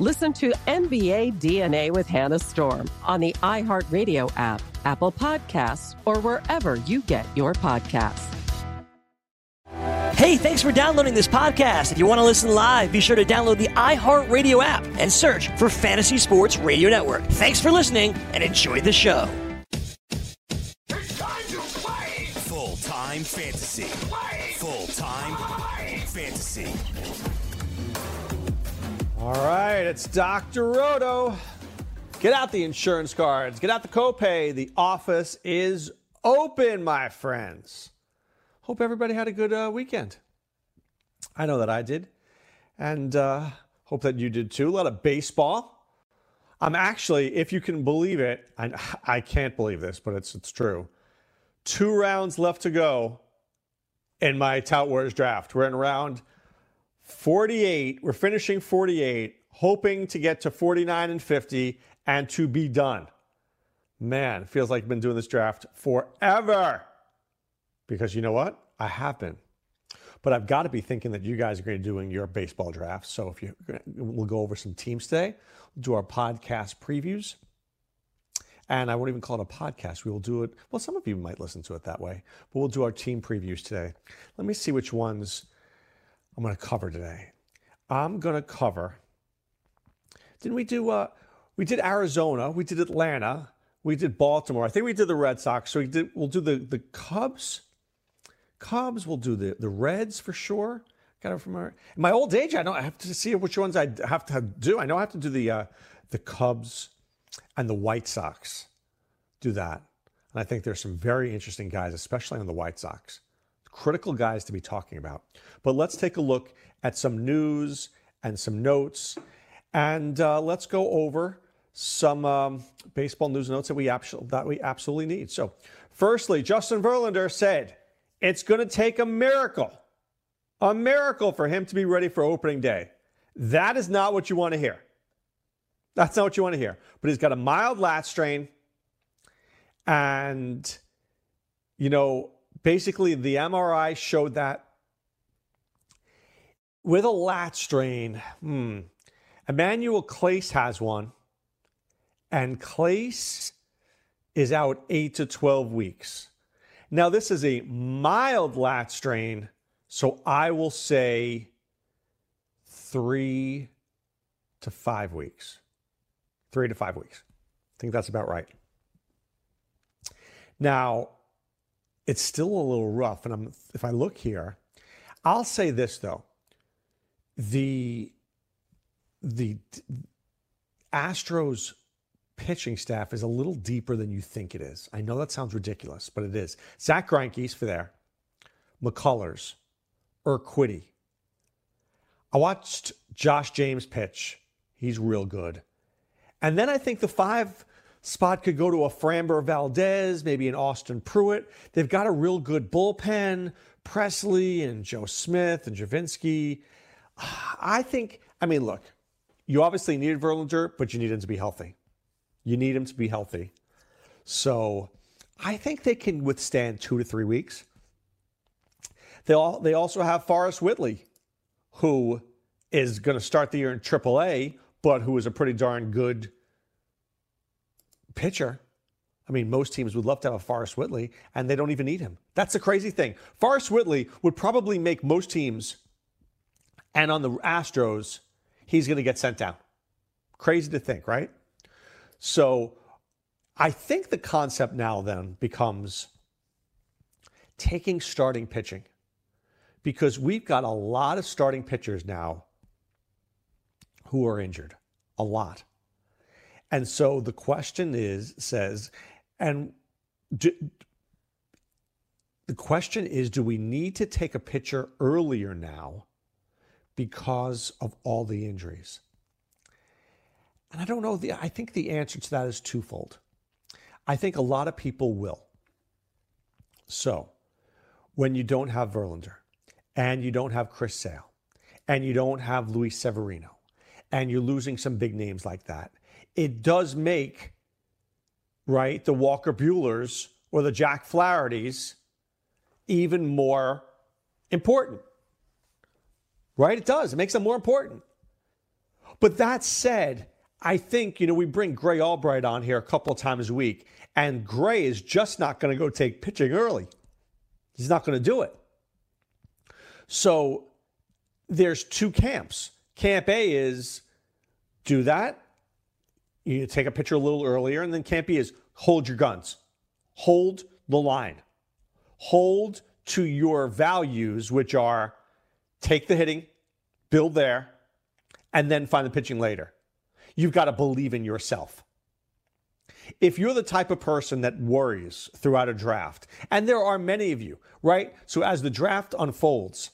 Listen to NBA DNA with Hannah Storm on the iHeartRadio app, Apple Podcasts, or wherever you get your podcasts. Hey, thanks for downloading this podcast. If you want to listen live, be sure to download the iHeartRadio app and search for Fantasy Sports Radio Network. Thanks for listening and enjoy the show. It's time to play! Full time fantasy. Full time fantasy. All right, it's Dr. Roto. Get out the insurance cards, get out the copay. The office is open, my friends. Hope everybody had a good uh, weekend. I know that I did, and uh, hope that you did too. A lot of baseball. I'm actually, if you can believe it, I, I can't believe this, but it's it's true. Two rounds left to go in my Tout Wars draft. We're in round 48. We're finishing 48, hoping to get to 49 and 50 and to be done. Man, feels like I've been doing this draft forever. Because you know what? I have been. But I've got to be thinking that you guys are going to be doing your baseball drafts. So if you we'll go over some teams today, we'll do our podcast previews. And I won't even call it a podcast. We will do it. Well, some of you might listen to it that way, but we'll do our team previews today. Let me see which ones I'm going to cover today. I'm going to cover. Didn't we do? Uh, we did Arizona. We did Atlanta. We did Baltimore. I think we did the Red Sox. So we did. We'll do the the Cubs. Cubs. We'll do the the Reds for sure. Got it from our. My old age, I know I have to see which ones I have to do. I know I have to do the uh, the Cubs and the White Sox. Do that. And I think there's some very interesting guys, especially on the White Sox critical guys to be talking about. But let's take a look at some news and some notes, and uh, let's go over some um, baseball news notes that we, abso- that we absolutely need. So, firstly, Justin Verlander said it's going to take a miracle, a miracle for him to be ready for opening day. That is not what you want to hear. That's not what you want to hear. But he's got a mild lat strain. And, you know, basically the MRI showed that with a lat strain, hmm, Emmanuel Clase has one, and Clase is out 8 to 12 weeks. Now, this is a mild lat strain, so I will say three to five weeks. Three to five weeks. I think that's about right. Now, it's still a little rough. And I'm, if I look here, I'll say this though: the the Astros pitching staff is a little deeper than you think it is. I know that sounds ridiculous, but it is. Zack Greinke's for there, McCullers, Urquidy. I watched Josh James pitch. He's real good. And then I think the five spot could go to a Framber Valdez, maybe an Austin Pruitt. They've got a real good bullpen. Pressly and Joe Smith and Devenski. Ah, I think, I mean, look, you obviously needed Verlander, but you need him to be healthy. You need him to be healthy. So I think they can withstand two to three weeks. They, all, they also have Forrest Whitley, who is going to start the year in AAA, but who is a pretty darn good pitcher. I mean, most teams would love to have a Forrest Whitley, and they don't even need him. That's the crazy thing. Forrest Whitley would probably make most teams, and on the Astros, he's going to get sent down. Crazy to think, right? So I think the concept now then becomes taking starting pitching because we've got a lot of starting pitchers now who are injured, a lot. And so the question is says, and do, the question is do we need to take a picture earlier now because of all the injuries? And I don't know, the, I think the answer to that is twofold. I think a lot of people will. So, when you don't have Verlander, and you don't have Chris Sale, and you don't have Luis Severino, and you're losing some big names like that, it does make, right, the Walker Buehlers or the Jack Flahertys even more important. Right? It does. It makes them more important. But that said, I think, you know, we bring Grey Albright on here a couple times a week, and Grey is just not going to go take pitching early. He's not going to do it. So there's two camps. Camp A is do that. You take a pitcher a little earlier, and then camp B is hold your guns, hold the line, hold to your values, which are take the hitting, build there, and then find the pitching later. You've got to believe in yourself. If you're the type of person that worries throughout a draft, and there are many of you, right? So as the draft unfolds,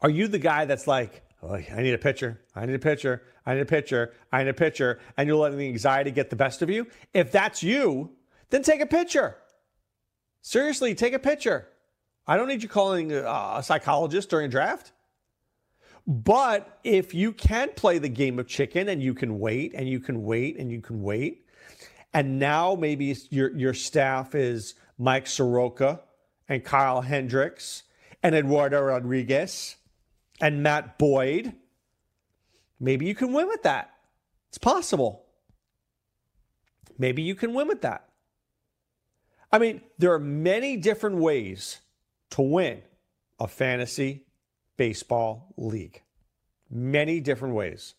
are you the guy that's like, I need a pitcher, I need a pitcher, I need a pitcher, I need a pitcher, and you're letting the anxiety get the best of you? If that's you, then take a pitcher. Seriously, take a pitcher. I don't need you calling a psychologist during a draft. But if you can play the game of chicken and you can wait and you can wait and you can wait, and now maybe your, your staff is Mike Soroka and Kyle Hendricks and Eduardo Rodriguez and Matt Boyd. Maybe you can win with that. It's possible. Maybe you can win with that. I mean, there are many different ways to win a fantasy baseball league. Many different ways.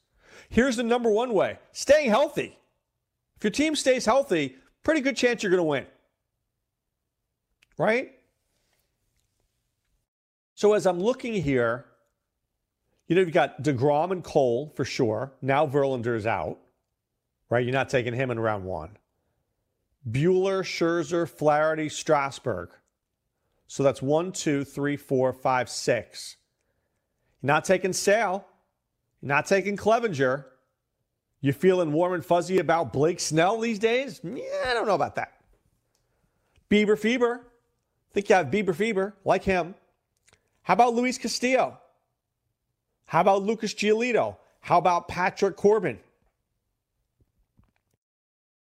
Here's the number one way staying healthy. If your team stays healthy, pretty good chance you're going to win. Right? So as I'm looking here, you know, you've got DeGrom and Cole for sure. Now Verlander is out, right? You're not taking him in round one. Buehler, Scherzer, Flaherty, Strasburg. So that's one, two, three, four, five, six. You're not taking Sale. You're not taking Clevinger. You're feeling warm and fuzzy about Blake Snell these days? Yeah, I don't know about that. Bieber Fever. think you have Bieber Fever, like him. How about Luis Castillo? How about Lucas Giolito? How about Patrick Corbin?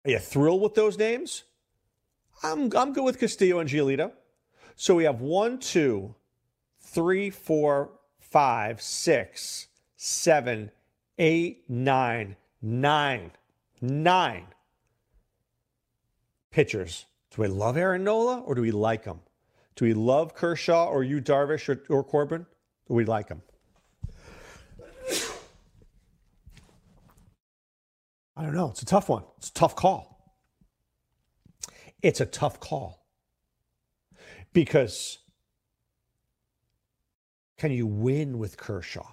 Are you thrilled with those names? I'm, I'm good with Castillo and Giolito. So we have one, two, three, four, five, six, seven, eight, nine, Nine. Nine pitchers. Do we love Aaron Nola or do we like him? Do we love Kershaw or Yu Darvish or, or Corbin? Do we like him? I don't know. It's a tough one. It's a tough call. It's a tough call. Because can you win with Kershaw?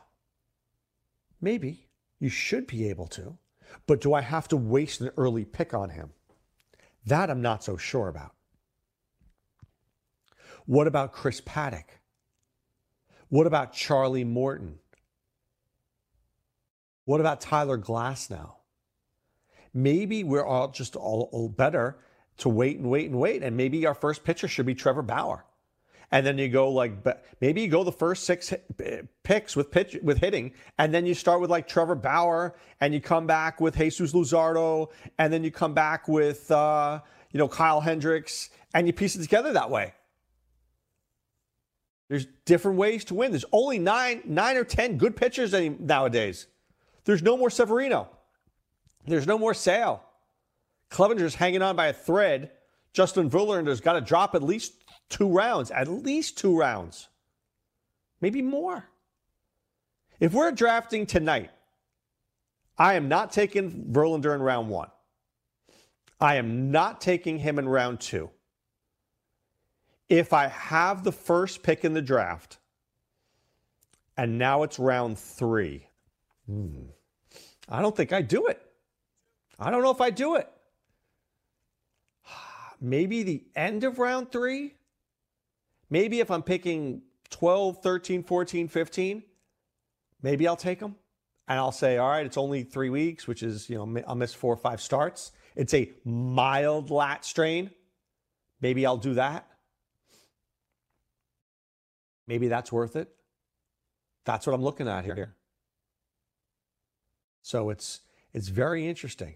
Maybe. You should be able to. But do I have to waste an early pick on him? That I'm not so sure about. What about Chris Paddack? What about Charlie Morton? What about Tyler Glasnow? Maybe we're all just all, all better to wait and wait and wait, and maybe our first pitcher should be Trevor Bauer. and then you go like maybe you go the first six picks with pitch with hitting and then you start with like Trevor Bauer and you come back with Jesus Luzardo and then you come back with uh, you know Kyle Hendricks and you piece it together that way. There's different ways to win. There's only nine, nine or ten good pitchers nowadays. There's no more Severino. There's no more Sale. Clevinger's hanging on by a thread. Justin Verlander's got to drop at least two rounds, at least two rounds, maybe more. If we're drafting tonight, I am not taking Verlander in round one. I am not taking him in round two if I have the first pick in the draft and now it's round three, hmm, I don't think I do it. I don't know if I do it. Maybe the end of round three. Maybe if I'm picking 12, 13, 14, 15, maybe I'll take them. And I'll say, all right, it's only three weeks, which is, you know, I'll miss four or five starts. It's a mild lat strain. Maybe I'll do that. Maybe that's worth it. That's what I'm looking at here. So it's it's very interesting.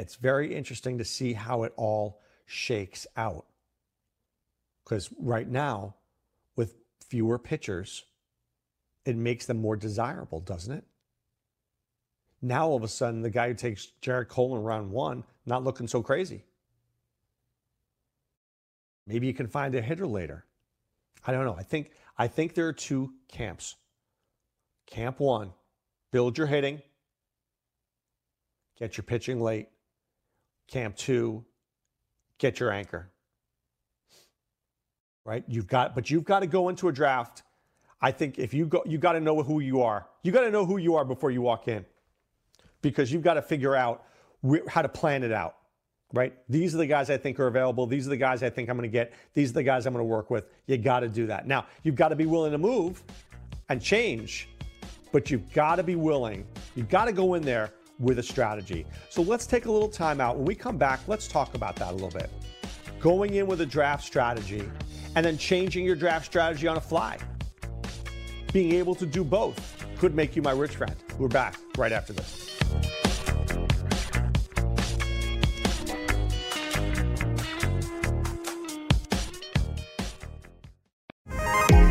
It's very interesting to see how it all shakes out. Because right now, with fewer pitchers, it makes them more desirable, doesn't it? Now all of a sudden, the guy who takes Gerrit Cole in round one, not looking so crazy. Maybe you can find a hitter later. I don't know. I think I think there are two camps. Camp one, build your hitting, get your pitching late. Camp two, get your anchor. Right? You've got, but you've got to go into a draft. I think if you go, you got to know who you are. You got to know who you are before you walk in, because you've got to figure out how to plan it out right? These are the guys I think are available. These are the guys I think I'm going to get. These are the guys I'm going to work with. You got to do that. Now, you've got to be willing to move and change, but you've got to be willing. You've got to go in there with a strategy. So let's take a little time out. When we come back, let's talk about that a little bit. Going in with a draft strategy and then changing your draft strategy on a fly. Being able to do both could make you my rich friend. We're back right after this.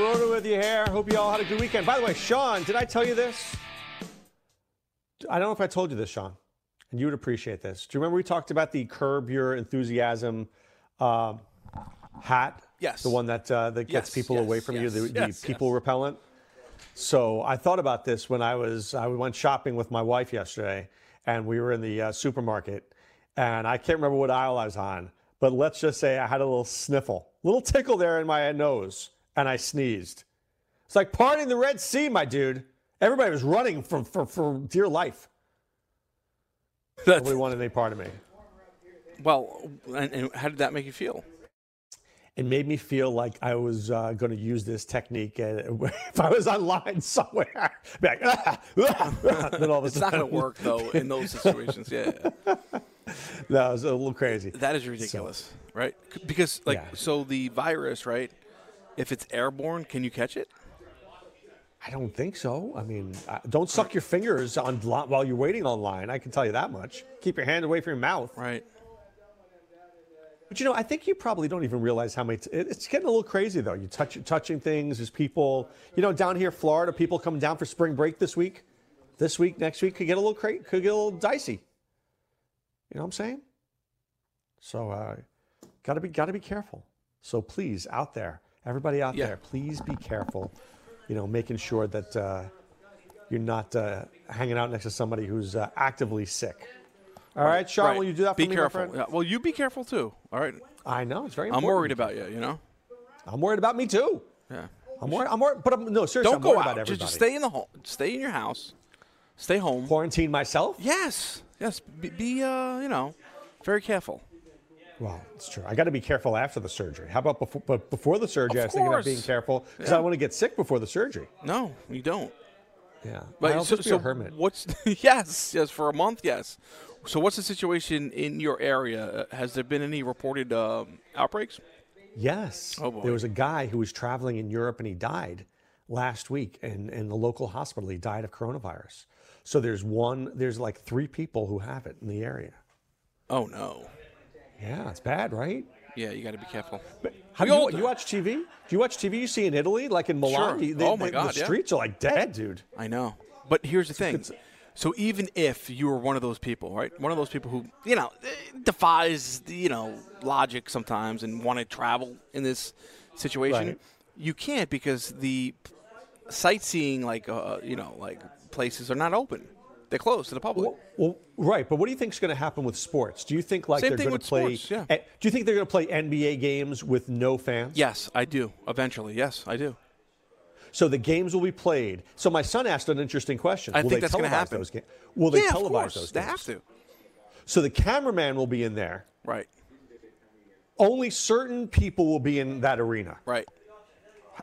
Roto with you here. Hope you all had a good weekend. By the way, Sean, did I tell you this? I don't know if I told you this, Sean, and you would appreciate this. Do you remember we talked about the Curb Your Enthusiasm um, hat? Yes. The one that uh, that gets Yes, people yes, away from you, yes, the, the yes, people yes. repellent. So I thought about this when I was I went shopping with my wife yesterday, and we were in the uh, supermarket, and I can't remember what aisle I was on, but let's just say I had a little sniffle, a little tickle there in my nose, and I sneezed. It's like parting the Red Sea, my dude. Everybody was running for for, for dear life. That's, Nobody wanted any part of me. well, and, and how did that make you feel? It made me feel like I was uh, going to use this technique, and if I was online somewhere, be like, ah, ah, ah. then all of a It's not going to work though in those situations. Yeah, that was a little crazy. that is ridiculous, right? Because like, Yeah. so the virus, right? If it's airborne, can you catch it? I don't think so. I mean, don't suck your fingers on while you're waiting online. I can tell you that much. Keep your hand away from your mouth. Right. But you know, I think you probably don't even realize how many. T- it's getting a little crazy though. You touch touching things. There's people. You know, down here, Florida, people coming down for spring break this week. This week, next week could get a little cra- could get a little dicey. You know what I'm saying? So, uh, gotta be gotta be careful. So please, out there, everybody out Yeah. there, please be careful. You know, making sure that uh, you're not uh, hanging out next to somebody who's uh, actively sick. All right, Sean, right. will you do that for be me, my careful. Yeah, well, you be careful too. All right. I know it's very. I'm worried about you. You know. I'm worried about me too. Yeah. I'm worried. I'm worried. But I'm, no, seriously, Don't I'm go worried out. about Just, just stay in the home. Stay in your house. Stay home. Quarantine myself. Yes. Yes. Be, be uh, you know, very careful. Well, it's true. I got to be careful after the surgery. How about before? But before the surgery, Of I was thinking about course. being careful because Yeah. I don't want to get sick before the surgery. No, you don't. Yeah, But I'll so, just be so a hermit. what's yes, yes for a month, yes. So what's the situation in your area? Uh, Has there been any reported um, outbreaks? Yes. Oh, boy. There was a guy who was traveling in Europe and he died last week in, in the local hospital. He died of coronavirus. So there's one. There's like three people who have it in the area. Oh no. Yeah, it's bad, right? Yeah, you got to be careful. Have you, you watch TV? Do you watch TV? You see in Italy, like in Milan, Sure. they- Oh, my they- God, the yeah. streets are like dead, dude. I know. But here's the thing. So even if you were one of those people, right? One of those people who, you know, defies, you know, logic sometimes and want to travel in this situation, Right. you can't because the sightseeing, like, uh, you know, like places are not open. They're closed to the public. Well, well, right, but what do you think is going to happen with sports? Do you think like Same they're going to play? sports, yeah. Do you think they're going to play NBA games with no fans? Yes, I do. Eventually, yes, I do. So the games will be played. So my son asked an interesting question. I will think they that's gonna televise happen. Those games? Will they yeah, televise of course. those They have to. So the cameraman will be in there. Right, Only certain people will be in that arena. right.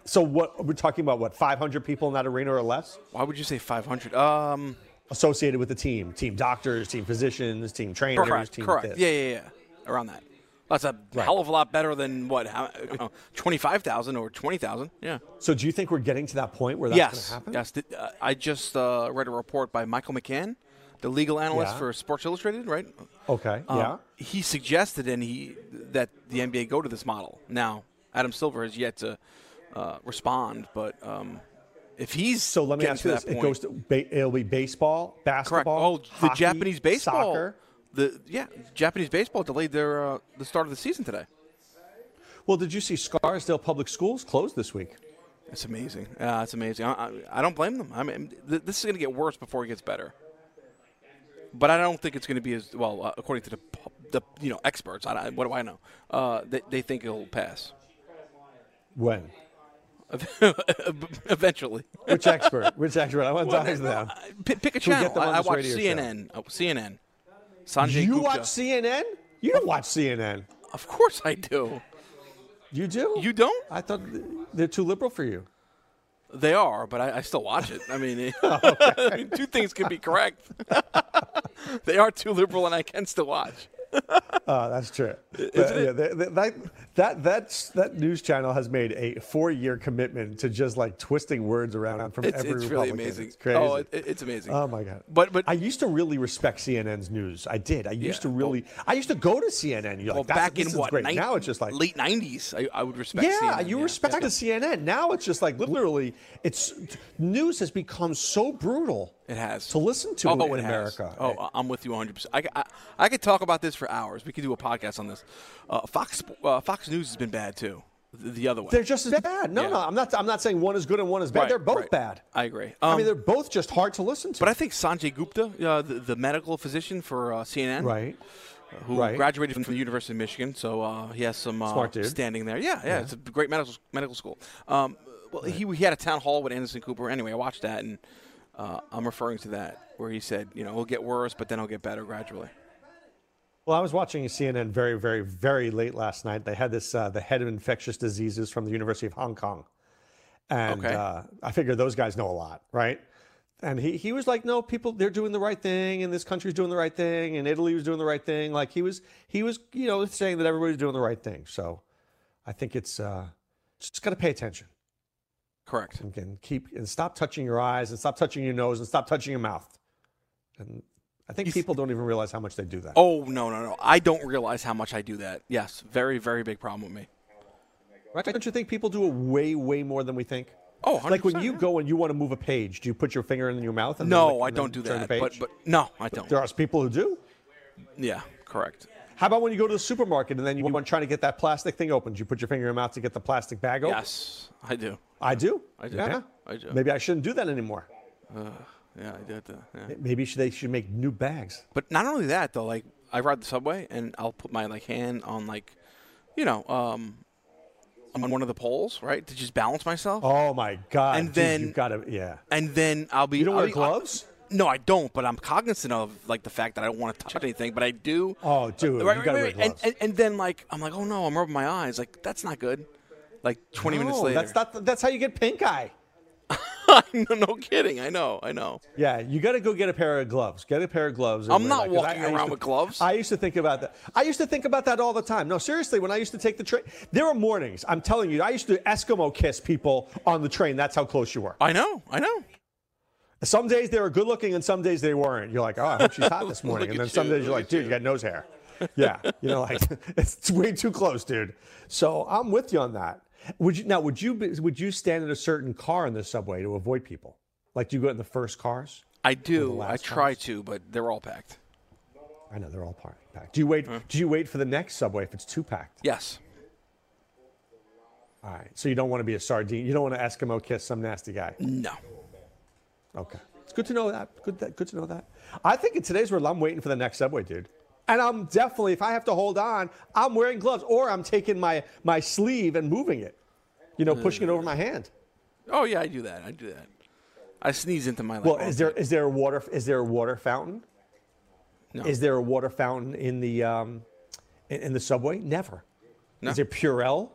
So what we're talking about? What 500 people in that arena or less Why would you say 500? Um, associated with the team? Team doctors, team physicians, team trainers, correct, team correct. Yeah, yeah, yeah. Around that. That's a Right. hell of a lot better than what, you know, 25,000 or 20,000. Yeah. So do you think we're getting to that point where that's going to happen? Yes. Uh, I just uh, read a report by Michael McCann the legal analyst Yeah. for Sports Illustrated, right? Okay. Um, yeah. He suggested and he that the NBA go to this model. Now, Adam Silver has yet to uh, respond, but um, if he's So let me ask you this: that It goes to ba- it'll be baseball, correct. basketball, Oh, the Japanese baseball. soccer. The yeah, Japanese baseball delayed their uh, the start of the season today. Well, did you see Scarsdale Public Schools closed this week? It's amazing. Yeah, it's amazing. I, I, I don't blame them. I mean, th- this is going to get worse before it gets better. But I don't think it's going to be as well, uh, according to the the you know experts. I, what do I know? Uh, they, they think it'll pass When? eventually. Which expert? Which expert? I want to Well, talk to them. Pick, pick a channel. I, I watch? CNN. Oh, CNN. Sanjay You Gupta. watch CNN? You don't watch CNN. Of course I do. You do? You don't? I thought they're too liberal for you. They are, but I, I still watch it. I mean, Oh, I mean, two things can be correct. they are too liberal, and I can still watch. Uh, that's true. But, yeah, that, that, that, that's, that news channel has made a four-year commitment to just like twisting words around from It's, every it's really amazing. It's crazy. Oh, it, it's amazing. Oh my god! But but I used to really respect CNN's news. I did. I used Yeah. to really. I used to go to CNN. You're well, like, back in what? Great. nine- now it's just like late '90s. I, I would respect. Yeah, CNN, you yeah. respect Yeah. the CNN. Now it's just like literally, it's news has become so brutal. It has to listen to oh, it in has. America. Oh, I- I'm with you 100. percent I, I I could talk about this for hours. We could do a podcast on this. Uh, Fox uh, Fox News has been bad too. The, the other way. They're just as bad. No, Yeah. no, I'm not. I'm not saying one is good and one is bad. Right, they're both right. bad. I agree. I Um, mean, they're both just hard to listen to. But I think Sanjay Gupta, uh, the, the medical physician for uh, CNN, right, who Right. graduated from the University of Michigan, so uh, he has some uh, Smart dude. standing there. Yeah, yeah, Yeah. it's a great medical medical school. Um, well, he, he had a town hall with Anderson Cooper. Anyway, I watched that, and uh, I'm referring to that where he said, you know, it'll get worse, but then it'll get better gradually. Well, I was watching CNN very, very, very late last night. They had this uh, the head of infectious diseases from the University of Hong Kong, and Okay. uh, I figure those guys know a lot, right? And he, he was like, no, people they're doing the right thing, and this country's doing the right thing, and Italy was doing the right thing. Like he was he was you know saying that everybody's doing the right thing. So I think it's uh, just got to pay attention. Correct. And can keep and stop touching your eyes and stop touching your nose and stop touching your mouth. And I think people don't even realize how much they do that. Oh no no no! I don't realize how much I do that. Yes, very very big problem with me. Right? Don't you think people do it way, way more than we think? Oh, like when 100%, you go and you want to move a page, do you put your finger in your mouth? And No, then lick- I don't do that. But but no, I don't. there are people who do. Yeah, correct. How about when you go to the supermarket and then you want trying to get that plastic thing open? Do you put your finger in your mouth to get the plastic bag open? Yes, I do. I do. I do. Yeah. I do. Maybe I shouldn't do that anymore. Uh, yeah, I did. that. Yeah. Maybe should- they should make new bags. But not only that though, like I ride the subway and I'll put my like hand on like, you know, um, on one of the poles, right, to just balance myself. Oh my God! And dude, then you gotta yeah. And then I'll be. You don't I'll wear be- gloves? No, I don't. But I'm cognizant of like the fact that I don't want to touch anything, but I do. Oh, dude, Right, you gotta right, wear And, gloves. and, and then like I'm like, oh no, I'm rubbing my eyes. Like that's not good. Like 20 minutes later. that's not. That's how you get pink eye. no, no kidding. I know. I know. Yeah, you got to go get a pair of gloves. Get a pair of gloves. I'm not that, walking used around to- with gloves. I used to think about that. I used to think about that all the time. No, seriously, when I used to take the train, there were mornings. I'm telling you, I used to Eskimo kiss people on the train. That's how close you were. I know. I know. Some days they were good looking, and some days they weren't. You're like, oh, I hope she's hot this morning. And then some you, days you're like, dude, you. you got nose hair. Yeah, you know, like it's way too close, dude. So I'm with you on that. Would you now? Would you be, would you stand in a certain car in the subway to avoid people? Like, do you go in the first cars? I do. I try to, but they're all packed. I know they're all packed. Do you wait? Mm-hmm. Do you wait for the next subway if it's too packed? Yes. All right. So you don't want to be a sardine. You don't want to Eskimo kiss some nasty guy. No. Okay. It's good to know that. Good. That, good to know that. I think in today's world, I'm waiting for the next subway, dude. And I'm definitely, if I have to hold on, I'm wearing gloves, or I'm taking my my sleeve and moving it. You know, pushing it over my hand. Oh yeah, I do that. I do that. I sneeze into my. Like, Well, is there is there a water is there a water fountain? No. Is there a water fountain in the um, in, in the subway? Never. No. Is there Purell?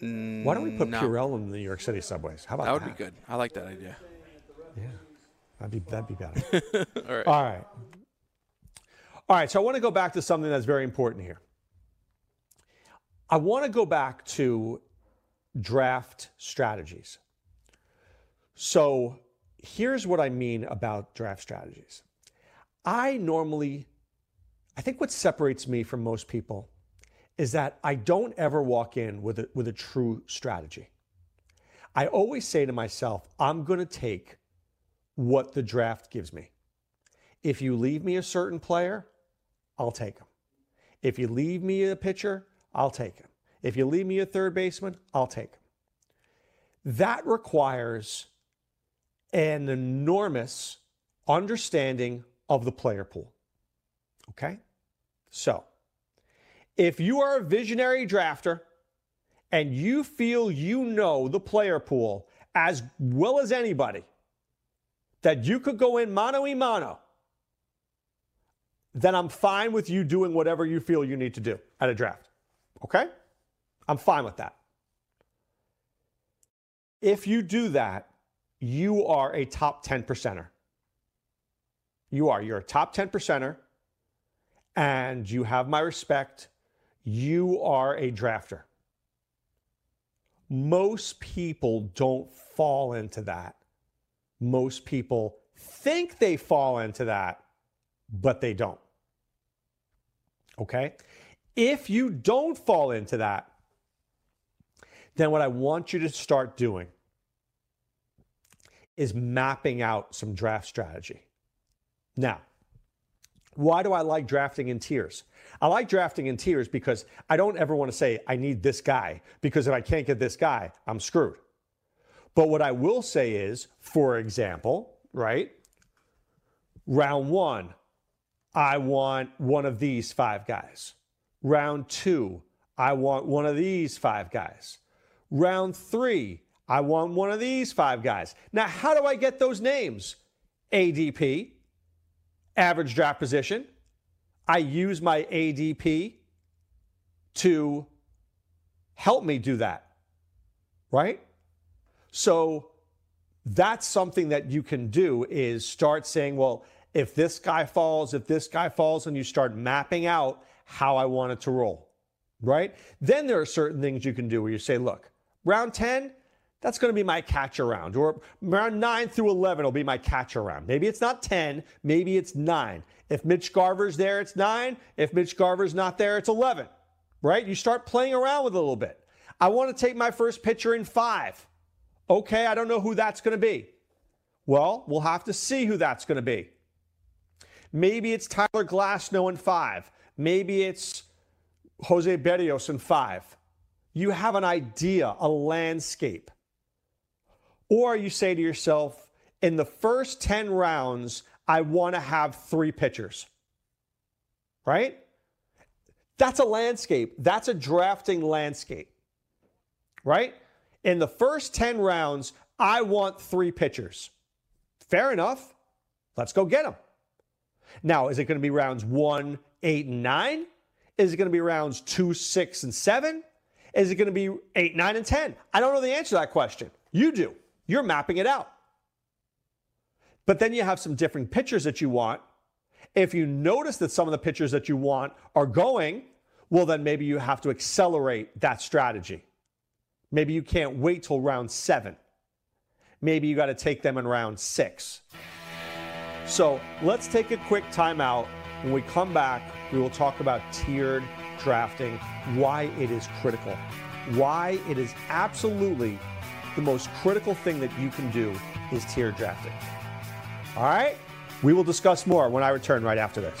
Why don't we put no. Purell in the New York City subways? How about That that? would be good. I like that idea. Yeah, that'd be that'd be better. All right. All right. All right. So I want to go back to something that's very important here. I want to go back to draft strategies. So here's what I mean about draft strategies. I normally, I think what separates me from most people is that I don't ever walk in with a, with a true strategy. I always say to myself, I'm going to take what the draft gives me. If you leave me a certain player, I'll take him. If you leave me a pitcher, I'll take him. If you leave me a third baseman, I'll take him. That requires an enormous understanding of the player pool. Okay? So, if you are a visionary drafter and you feel you know the player pool as well as anybody, that you could go in mano a mano, then I'm fine with you doing whatever you feel you need to do at a draft. Okay? I'm fine with that. If you do that, you are a top 10 percenter. You are. You're a top 10 percenter, and you have my respect. You are a drafter. Most people don't fall into that. Most people think they fall into that, but they don't. Okay? If you don't fall into that, then what I want you to start doing is mapping out some draft strategy. Now, why do I like drafting in tiers? I like drafting in tiers because I don't ever want to say, I need this guy, because if I can't get this guy, I'm screwed. But what I will say is, for example, right? Round one, I want one of these five guys. Round two, I want one of these five guys. Round three, I want one of these five guys. Now, how do I get those names? ADP, average draft position. I use my ADP to help me do that, right? So that's something that you can do is start saying, well, if this guy falls, if this guy falls, and you start mapping out how I want it to roll, right? Then there are certain things you can do where you say, look, round 10, that's going to be my catch around. Or round 9 through 11 will be my catch around. Maybe it's not 10, maybe it's 9. If Mitch Garver's there, it's 9. If Mitch Garver's not there, it's 11. Right? You start playing around with it a little bit. I want to take my first pitcher in 5. Okay, I don't know who that's going to be. Well, we'll have to see who that's going to be. Maybe it's Tyler Glasnow in 5. Maybe it's Jose Berrios in 5. You have an idea, a landscape. Or you say to yourself, in the first 10 rounds, I want to have three pitchers. Right? That's a landscape. That's a drafting landscape. Right? In the first 10 rounds, I want three pitchers. Fair enough. Let's go get them. Now, is it going to be rounds one, eight, and nine? Is it going to be rounds two, six, and seven? Is it going to be eight, nine, and 10? I don't know the answer to that question. You do. You're mapping it out. But then you have some different pitchers that you want. If you notice that some of the pitchers that you want are going, well, then maybe you have to accelerate that strategy. Maybe you can't wait till round seven. Maybe you got to take them in round six. So let's take a quick timeout. When we come back, we will talk about tiered drafting, why it is critical, why it is absolutely the most critical thing that you can do is tier drafting. All right? We will discuss more when I return right after this.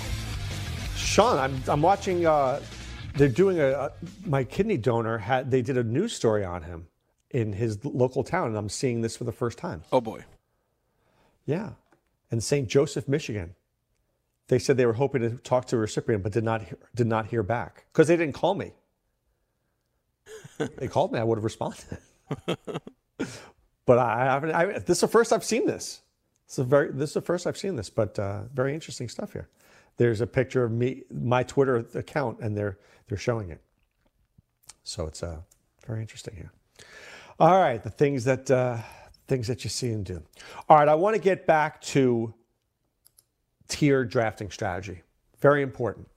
Sean, I'm, I'm watching. Uh, they're doing a, a. My kidney donor had. They did a news story on him in his local town, and I'm seeing this for the first time. Oh boy. Yeah, in St. Joseph, Michigan. They said they were hoping to talk to a recipient, but did not hear, did not hear back because they didn't call me. they called me, I would have responded. but I haven't. I, this is the first I've seen this. This is very. This is the first I've seen this, but uh, very interesting stuff here. There's a picture of me, my Twitter account, and they're they're showing it. So it's uh, very interesting here. All right, the things that uh, things that you see and do. All right, I want to get back to tier drafting strategy. Very important.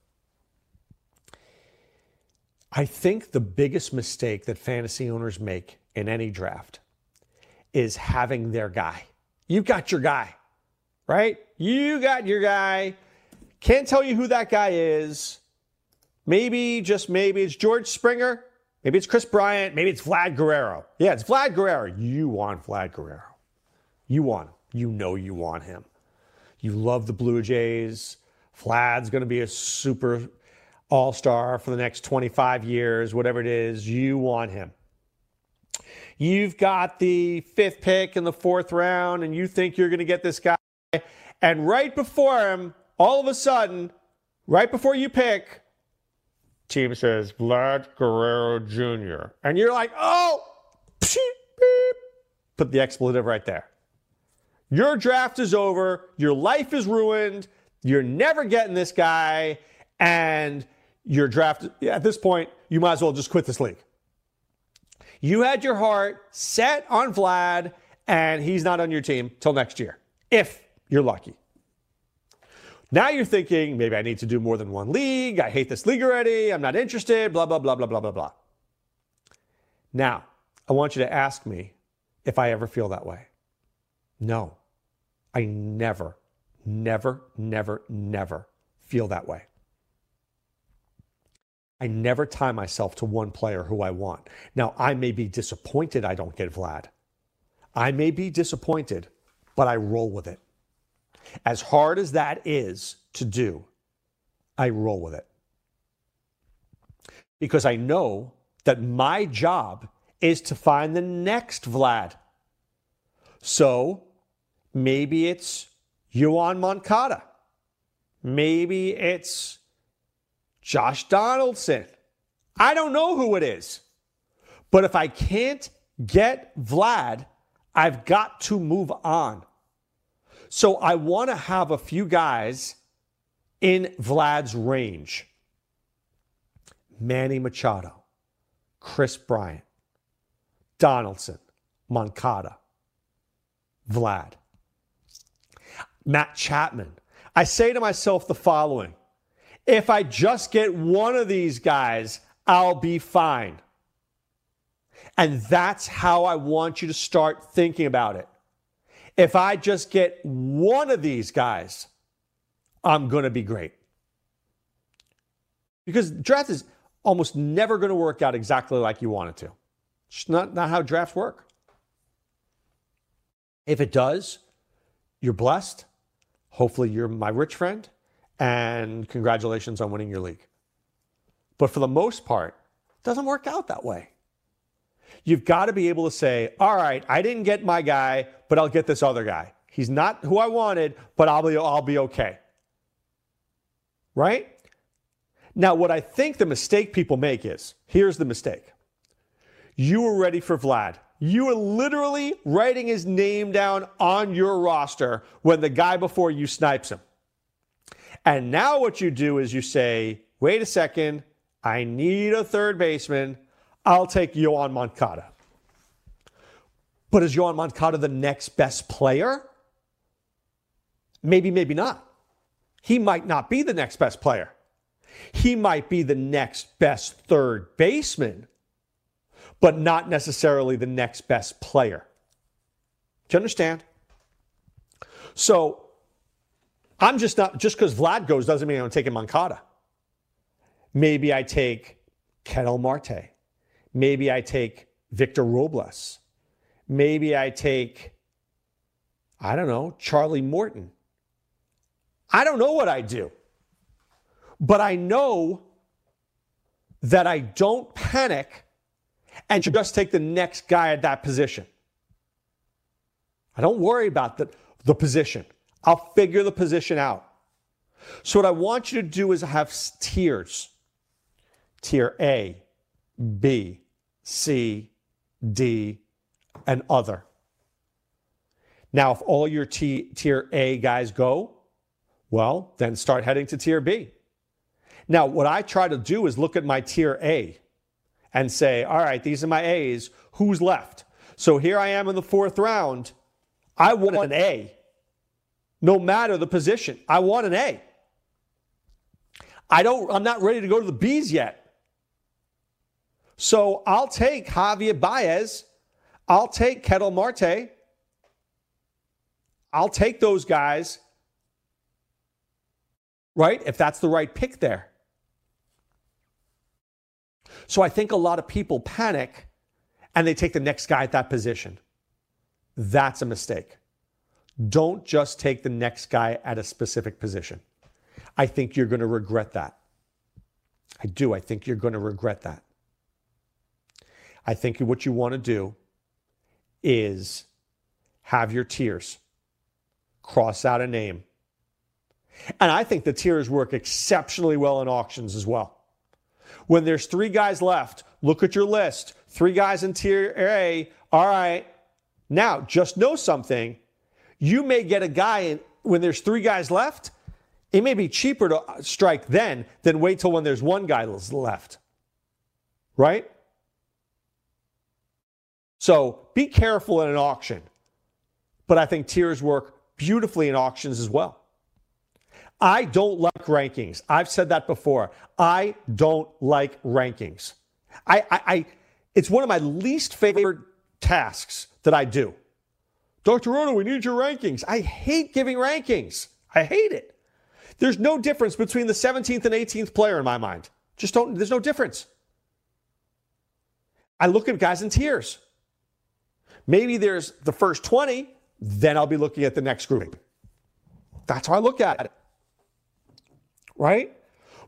I think the biggest mistake that fantasy owners make in any draft is having their guy. You've got your guy, right? You got your guy. Can't tell you who that guy is. Maybe, just maybe, it's George Springer. Maybe it's Kris Bryant. Maybe it's Vlad Guerrero. Yeah, it's Vlad Guerrero. You want Vlad Guerrero. You want him. You know you want him. You love the Blue Jays. Vlad's going to be a super all star for the next 25 years, whatever it is. You want him. You've got the fifth pick in the fourth round, and you think you're going to get this guy. And right before him, all of a sudden, right before you pick, team says Vlad Guerrero Jr. And you're like, oh, put the expletive right there. Your draft is over. Your life is ruined. You're never getting this guy. And your draft, at this point, you might as well just quit this league. You had your heart set on Vlad, and he's not on your team till next year, if you're lucky. Now you're thinking, maybe I need to do more than one league. I hate this league already. I'm not interested, blah, blah, blah, blah, blah, blah, blah. Now, I want you to ask me if I ever feel that way. No, I never, never, never, never feel that way. I never tie myself to one player who I want. Now, I may be disappointed I don't get Vlad. I may be disappointed, but I roll with it. As hard as that is to do, I roll with it. Because I know that my job is to find the next Vlad. So maybe it's Yoan Moncada. Maybe it's Josh Donaldson. I don't know who it is. But if I can't get Vlad, I've got to move on. So I want to have a few guys in Vlad's range Manny Machado, Kris Bryant, Donaldson, Moncada, Vlad, Matt Chapman. I say to myself the following if I just get one of these guys, I'll be fine. And that's how I want you to start thinking about it. If I just get one of these guys, I'm going to be great. Because draft is almost never going to work out exactly like you want it to. It's not, not how drafts work. If it does, you're blessed. Hopefully, you're my rich friend, and congratulations on winning your league. But for the most part, it doesn't work out that way. You've got to be able to say, all right, I didn't get my guy, but I'll get this other guy. He's not who I wanted, but I'll be, I'll be okay. Right? Now, what I think the mistake people make is here's the mistake. You were ready for Vlad. You were literally writing his name down on your roster when the guy before you snipes him. And now what you do is you say, wait a second, I need a third baseman. I'll take Yoan Moncada. But is Yoan Moncada the next best player? Maybe, maybe not. He might not be the next best player. He might be the next best third baseman, but not necessarily the next best player. Do you understand? So I'm just not, just because Vlad goes doesn't mean I'm taking Moncada. Maybe I take Ketel Marte. Maybe I take Victor Robles. Maybe I take, I don't know, Charlie Morton. I don't know what I do. But I know that I don't panic and just take the next guy at that position. I don't worry about the, the position. I'll figure the position out. So, what I want you to do is have tiers tier A, B, C, D, and other. Now, if all your t- tier A guys go, well, then start heading to tier B. Now, what I try to do is look at my tier A and say, all right, these are my A's. Who's left? So here I am in the fourth round. I want an A, no matter the position. I want an A. I don't, I'm not ready to go to the B's yet. So I'll take Javier Baez. I'll take Ketel Marte. I'll take those guys, right? If that's the right pick there. So I think a lot of people panic and they take the next guy at that position. That's a mistake. Don't just take the next guy at a specific position. I think you're going to regret that. I do. I think you're going to regret that. I think what you want to do is have your tiers, cross out a name. And I think the tiers work exceptionally well in auctions as well. When there's three guys left, look at your list. Three guys in tier A. All right. Now, just know something. You may get a guy in, when there's three guys left. It may be cheaper to uh, strike then than wait till when there's one guy left. Right? So be careful in an auction. But I think tiers work beautifully in auctions as well. I don't like rankings. I've said that before. I don't like rankings. I, I, I it's one of my least favorite tasks that I do. Dr. Roto, we need your rankings. I hate giving rankings. I hate it. There's no difference between the 17th and 18th player in my mind. Just don't, there's no difference. I look at guys in tiers. Maybe there's the first 20, then I'll be looking at the next group. That's how I look at it. Right?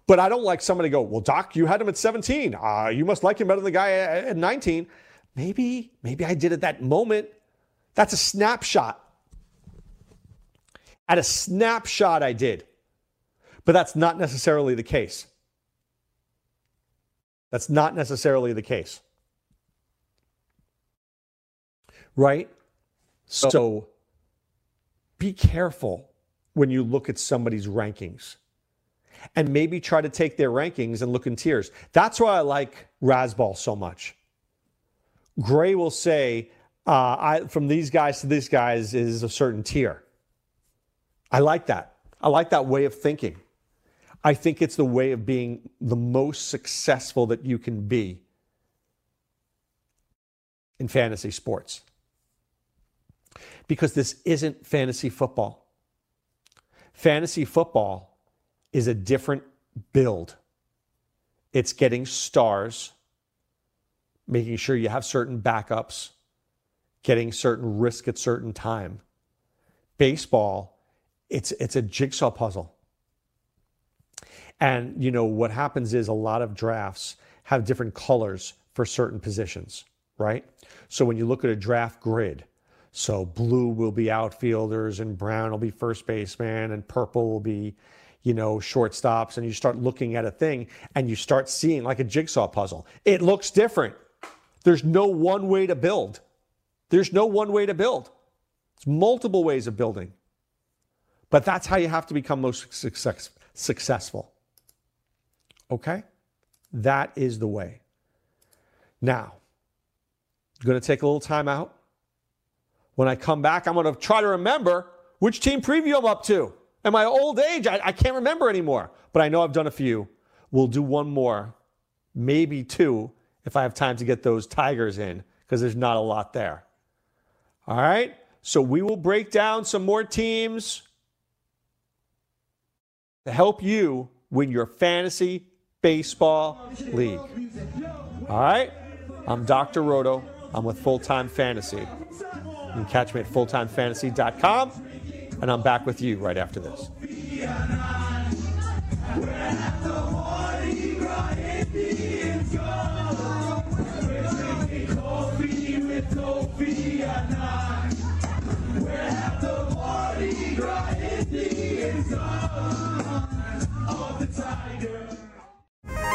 But I don't like somebody to go, well, Doc, you had him at 17. Uh, you must like him better than the guy at 19. Maybe, maybe I did at that moment. That's a snapshot. At a snapshot, I did. But that's not necessarily the case. That's not necessarily the case. Right? So be careful when you look at somebody's rankings and maybe try to take their rankings and look in tiers. That's why I like Rasball so much. Gray will say, uh, I, from these guys to these guys is a certain tier. I like that. I like that way of thinking. I think it's the way of being the most successful that you can be in fantasy sports. Because this isn't fantasy football. Fantasy football is a different build. It's getting stars, making sure you have certain backups, getting certain risk at certain time. Baseball, it's it's a jigsaw puzzle. And you know what happens is a lot of drafts have different colors for certain positions, right? So when you look at a draft grid, so blue will be outfielders and brown will be first baseman and purple will be you know, shortstops, and you start looking at a thing and you start seeing like a jigsaw puzzle. It looks different. There's no one way to build. There's no one way to build. It's multiple ways of building. But that's how you have to become most success, successful. Okay? That is the way. Now, I'm going to take a little time out. When I come back, I'm going to try to remember which team preview I'm up to. At my old age, I, I can't remember anymore, but I know I've done a few. We'll do one more, maybe two, if I have time to get those Tigers in, because there's not a lot there. All right? So we will break down some more teams to help you win your fantasy baseball league. All right? I'm Dr. Roto. I'm with Full Time Fantasy. You can catch me at fulltimefantasy.com. And I'm back with you right after this. Are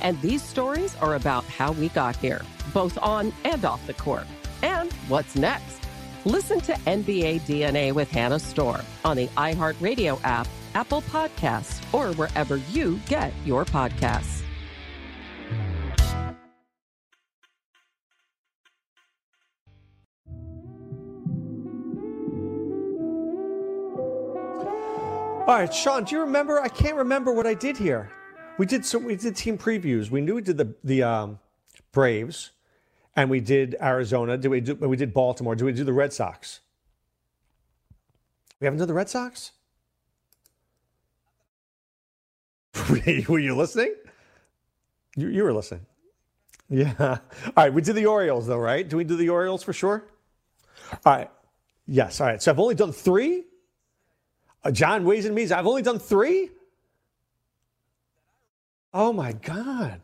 And these stories are about how we got here, both on and off the court. And what's next? Listen to NBA DNA with Hannah Storm on the iHeartRadio app, Apple Podcasts, or wherever you get your podcasts. All right, Sean, do you remember? I can't remember what I did here. We did some. We did team previews. We knew we did the the um, Braves, and we did Arizona. Did we do? We did Baltimore. Did we do the Red Sox? We haven't done the Red Sox. were you listening? You, you were listening. Yeah. All right. We did the Orioles, though, right? Do we do the Orioles for sure? All right. Yes. All right. So I've only done three. Uh, John weighs and means. I've only done three. Oh my God.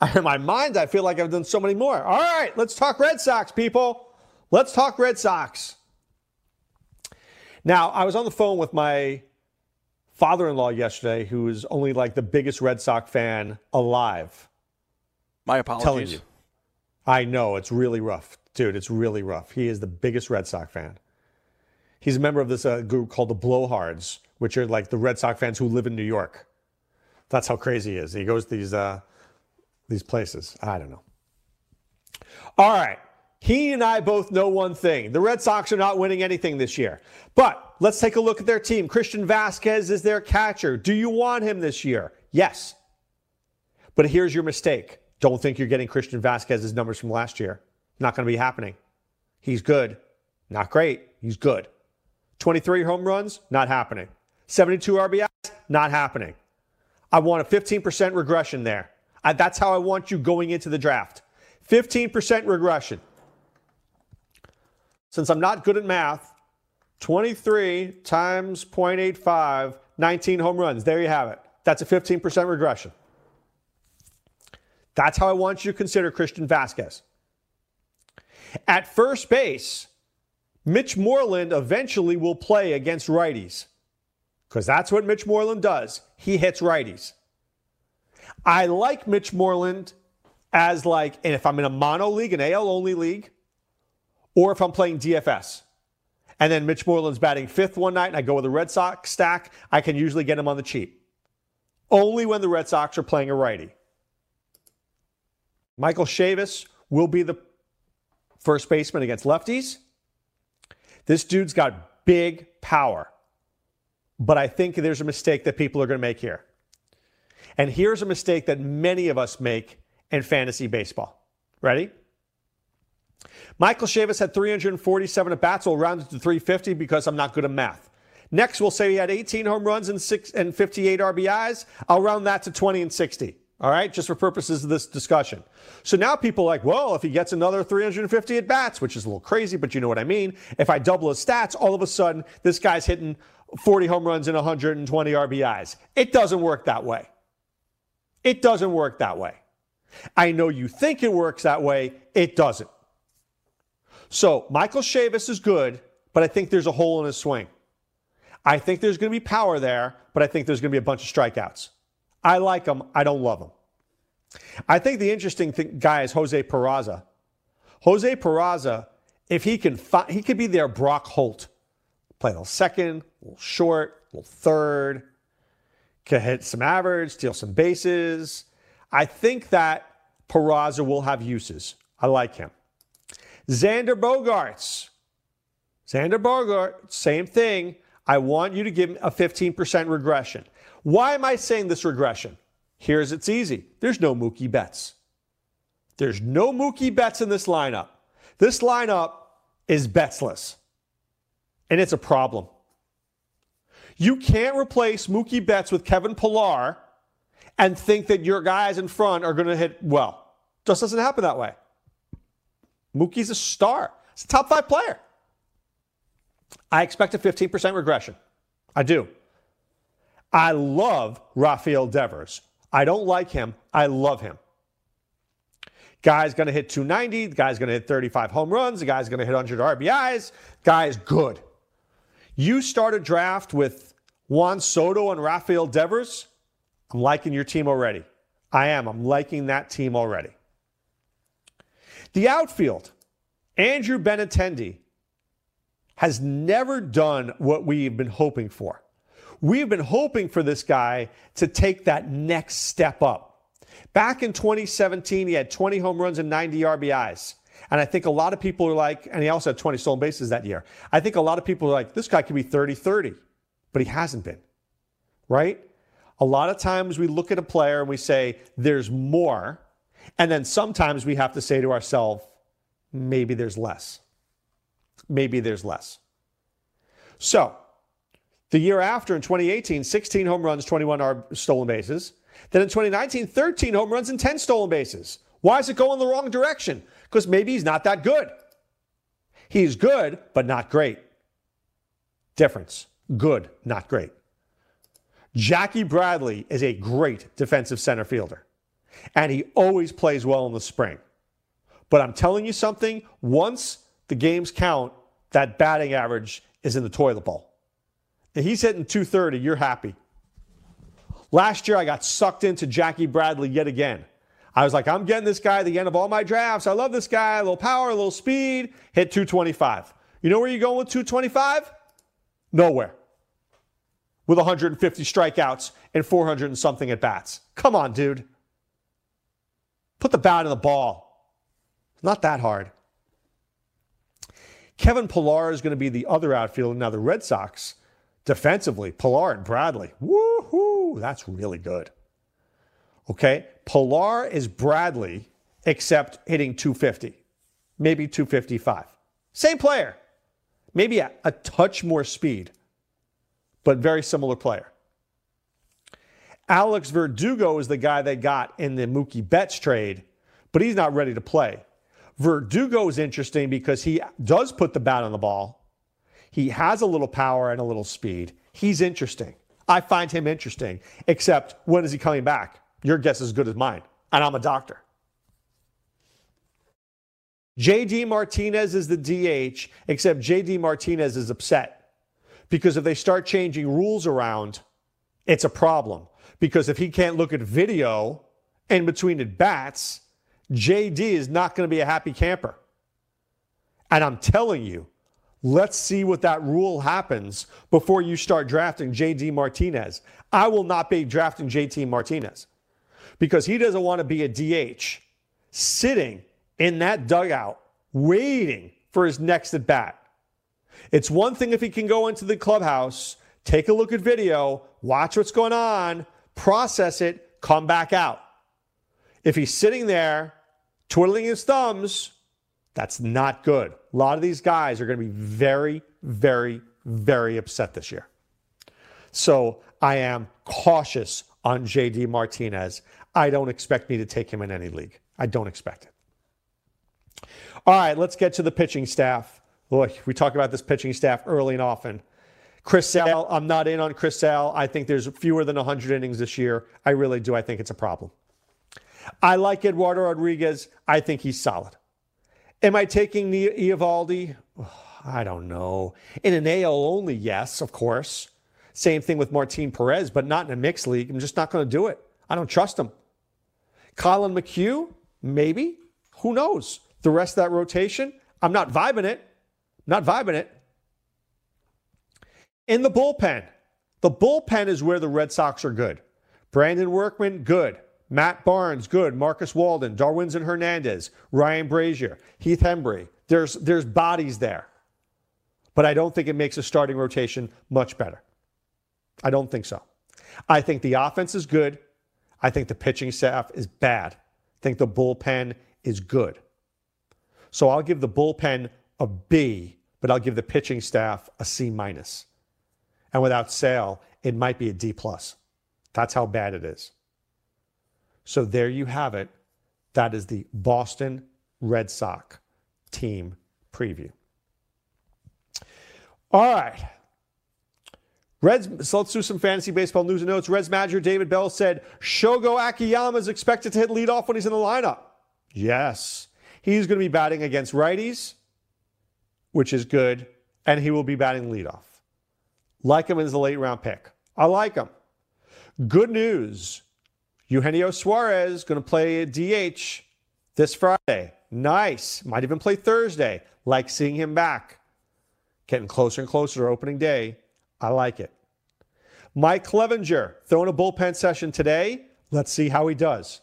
In my mind, I feel like I've done so many more. All right, let's talk Red Sox, people. Let's talk Red Sox. Now, I was on the phone with my father in law yesterday, who is only like the biggest Red Sox fan alive. My apologies. Telling you. I know, it's really rough. Dude, it's really rough. He is the biggest Red Sox fan. He's a member of this uh, group called the Blowhards, which are like the Red Sox fans who live in New York. That's how crazy he is. He goes these uh, these places. I don't know. All right. He and I both know one thing. The Red Sox are not winning anything this year. But let's take a look at their team. Christian Vazquez is their catcher. Do you want him this year? Yes. But here's your mistake. Don't think you're getting Christian Vazquez's numbers from last year. Not going to be happening. He's good. Not great. He's good. 23 home runs, not happening. 72 RBIs, not happening. I want a 15% regression there. I, that's how I want you going into the draft. 15% regression. Since I'm not good at math, 23 times 0.85, 19 home runs. There you have it. That's a 15% regression. That's how I want you to consider Christian Vazquez. At first base, Mitch Moreland eventually will play against righties because that's what Mitch Moreland does. He hits righties. I like Mitch Moreland as like, and if I'm in a mono league, an AL only league, or if I'm playing DFS. And then Mitch Moreland's batting fifth one night and I go with a Red Sox stack, I can usually get him on the cheap. Only when the Red Sox are playing a righty. Michael Chavis will be the first baseman against lefties. This dude's got big power. But I think there's a mistake that people are going to make here. And here's a mistake that many of us make in fantasy baseball. Ready? Michael Chavis had 347 at bats. We'll round it to 350 because I'm not good at math. Next, we'll say he had 18 home runs and, six, and 58 RBIs. I'll round that to 20 and 60. All right, just for purposes of this discussion. So now people are like, well, if he gets another 350 at bats, which is a little crazy, but you know what I mean. If I double his stats, all of a sudden this guy's hitting 40 home runs and 120 RBIs. It doesn't work that way. It doesn't work that way. I know you think it works that way. It doesn't. So Michael Chavis is good, but I think there's a hole in his swing. I think there's going to be power there, but I think there's going to be a bunch of strikeouts. I like him. I don't love him. I think the interesting thing, guy is Jose Peraza. Jose Peraza, if he can, fi- he could be their Brock Holt. Play a little second, a little short, a little third, can hit some average, steal some bases. I think that Peraza will have uses. I like him. Xander Bogaerts. Xander Bogaerts, same thing. I want you to give him a 15% regression. Why am I saying this regression? Here's it's easy. There's no Mookie Betts. There's no Mookie Betts in this lineup. This lineup is Betsless. And it's a problem. You can't replace Mookie Betts with Kevin Pillar and think that your guys in front are going to hit well. Just doesn't happen that way. Mookie's a star. He's a top five player. I expect a 15% regression. I do. I love Rafael Devers. I don't like him. I love him. Guy's going to hit 290. The guy's going to hit 35 home runs. The guy's going to hit 100 RBIs. Guy is good. You start a draft with Juan Soto and Rafael Devers. I'm liking your team already. I am. I'm liking that team already. The outfield, Andrew Benintendi has never done what we've been hoping for. We've been hoping for this guy to take that next step up. Back in 2017, he had 20 home runs and 90 RBIs. And I think a lot of people are like, and he also had 20 stolen bases that year. I think a lot of people are like, this guy could be 30 30, but he hasn't been, right? A lot of times we look at a player and we say, there's more. And then sometimes we have to say to ourselves, maybe there's less. Maybe there's less. So, the year after in 2018, 16 home runs, 21 stolen bases. Then in 2019, 13 home runs and 10 stolen bases. Why is it going the wrong direction? Because maybe he's not that good. He's good, but not great. Difference good, not great. Jackie Bradley is a great defensive center fielder, and he always plays well in the spring. But I'm telling you something once the games count, that batting average is in the toilet bowl. And he's hitting 230, you're happy. Last year, I got sucked into Jackie Bradley yet again. I was like, I'm getting this guy at the end of all my drafts. I love this guy. A little power, a little speed. Hit 225. You know where you're going with 225? Nowhere. With 150 strikeouts and 400 and something at bats. Come on, dude. Put the bat in the ball. Not that hard. Kevin Pillar is going to be the other outfielder. Now, the Red Sox, defensively, Pillar and Bradley. Woohoo! That's really good. Okay? Pillar is Bradley, except hitting 250, maybe 255. Same player, maybe a, a touch more speed, but very similar player. Alex Verdugo is the guy they got in the Mookie Betts trade, but he's not ready to play. Verdugo is interesting because he does put the bat on the ball. He has a little power and a little speed. He's interesting. I find him interesting, except when is he coming back? Your guess is as good as mine, and I'm a doctor. JD Martinez is the DH, except JD Martinez is upset because if they start changing rules around, it's a problem. Because if he can't look at video in between at bats, JD is not going to be a happy camper. And I'm telling you, let's see what that rule happens before you start drafting JD Martinez. I will not be drafting JD Martinez because he doesn't want to be a DH sitting in that dugout waiting for his next at bat. It's one thing if he can go into the clubhouse, take a look at video, watch what's going on, process it, come back out. If he's sitting there twiddling his thumbs, that's not good. A lot of these guys are going to be very, very, very upset this year. So I am cautious on JD Martinez. I don't expect me to take him in any league. I don't expect it. All right, let's get to the pitching staff. Look, we talk about this pitching staff early and often. Chris Sale, I'm not in on Chris Sale. I think there's fewer than 100 innings this year. I really do. I think it's a problem. I like Eduardo Rodriguez. I think he's solid. Am I taking Eovaldi? I don't know. In an AL only, yes, of course. Same thing with Martin Perez, but not in a mixed league. I'm just not going to do it. I don't trust him. Collin McHugh, maybe. Who knows? The rest of that rotation, I'm not vibing it. Not vibing it. In the bullpen, the bullpen is where the Red Sox are good. Brandon Workman, good. Matt Barnes, good. Marcus Walden, Darwinzon Hernandez, Ryan Brasier, Heath Hembree. There's, there's bodies there. But I don't think it makes a starting rotation much better. I don't think so. I think the offense is good. I think the pitching staff is bad. I think the bullpen is good. So I'll give the bullpen a B, but I'll give the pitching staff a C minus. And without Sale, it might be a D plus. That's how bad it is. So there you have it. That is the Boston Red Sox team preview. All right. Reds, so let's do some fantasy baseball news and notes. Reds manager David Bell said Shogo Akiyama is expected to hit leadoff when he's in the lineup. Yes. He's going to be batting against righties, which is good, and he will be batting leadoff. Like him as a late round pick. I like him. Good news. Eugenio Suarez going to play DH this Friday. Nice. Might even play Thursday. Like seeing him back. Getting closer and closer to opening day. I like it. Mike Clevinger throwing a bullpen session today. Let's see how he does.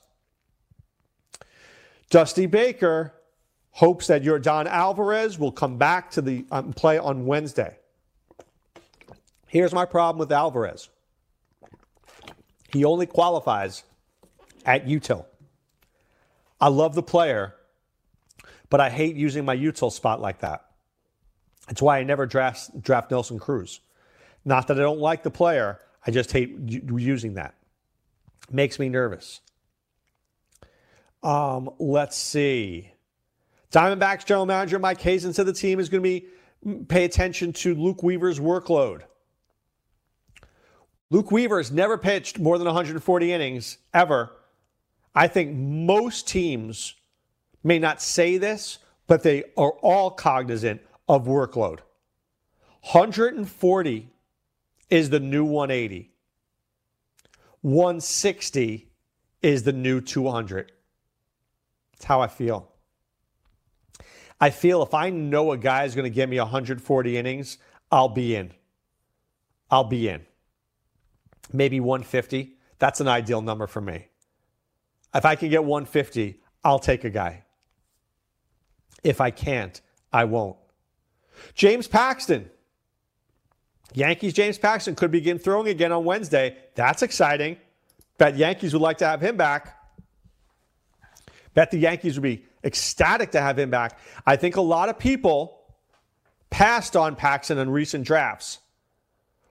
Dusty Baker hopes that Yordan Alvarez will come back to the um, play on Wednesday. Here's my problem with Alvarez. He only qualifies at util. I love the player, but I hate using my util spot like that. That's why I never draft, draft Nelson Cruz. Not that I don't like the player, I just hate using that. Makes me nervous. Um, let's see. Diamondbacks general manager Mike Hazen said the team is going to be pay attention to Luke Weaver's workload. Luke Weaver has never pitched more than 140 innings ever. I think most teams may not say this, but they are all cognizant of workload. 140 is the new 180. 160 is the new 200. That's how I feel. I feel if I know a guy is going to give me 140 innings, I'll be in. I'll be in. Maybe 150. That's an ideal number for me. If I can get 150, I'll take a guy. If I can't, I won't. James Paxton. Yankees James Paxton could begin throwing again on Wednesday. That's exciting. Bet Yankees would like to have him back. Bet the Yankees would be ecstatic to have him back. I think a lot of people passed on Paxton in recent drafts,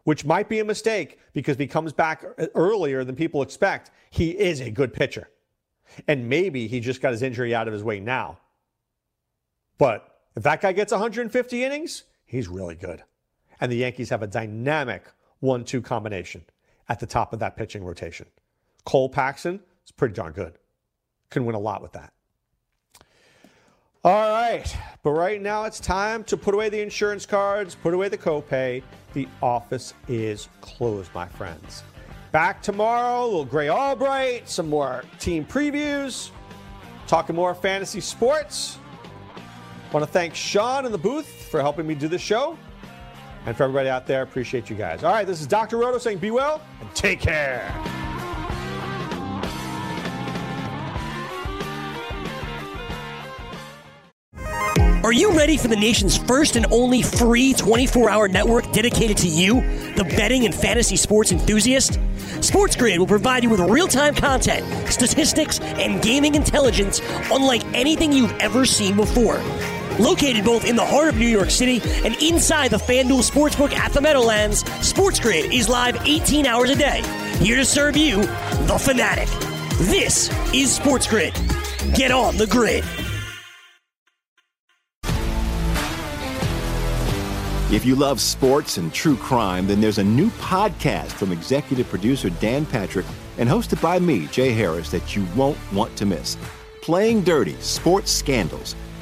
which might be a mistake because he comes back earlier than people expect. He is a good pitcher. And maybe he just got his injury out of his way now. But if that guy gets 150 innings, he's really good. And the Yankees have a dynamic 1 2 combination at the top of that pitching rotation. Cole Paxton is pretty darn good. Can win a lot with that. All right, but right now it's time to put away the insurance cards, put away the copay. The office is closed, my friends. Back tomorrow, a little Gray Albright, some more team previews, talking more fantasy sports. Want to thank Sean in the booth for helping me do the show. And for everybody out there, appreciate you guys. All right, this is Dr. Roto saying be well and take care. Are you ready for the nation's first and only free 24 hour network dedicated to you, the betting and fantasy sports enthusiast? SportsGrid will provide you with real time content, statistics, and gaming intelligence unlike anything you've ever seen before. Located both in the heart of New York City and inside the FanDuel Sportsbook at the Meadowlands, SportsGrid is live 18 hours a day, here to serve you, the fanatic. This is SportsGrid. Get on the grid. If you love sports and true crime, then there's a new podcast from executive producer Dan Patrick and hosted by me, Jay Harris, that you won't want to miss. Playing Dirty Sports Scandals.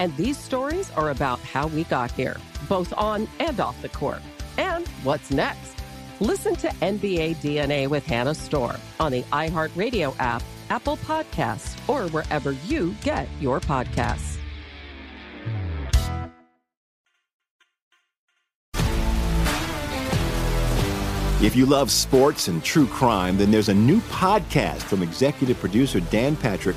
And these stories are about how we got here, both on and off the court. And what's next? Listen to NBA DNA with Hannah Storm on the iHeartRadio app, Apple Podcasts, or wherever you get your podcasts. If you love sports and true crime, then there's a new podcast from executive producer Dan Patrick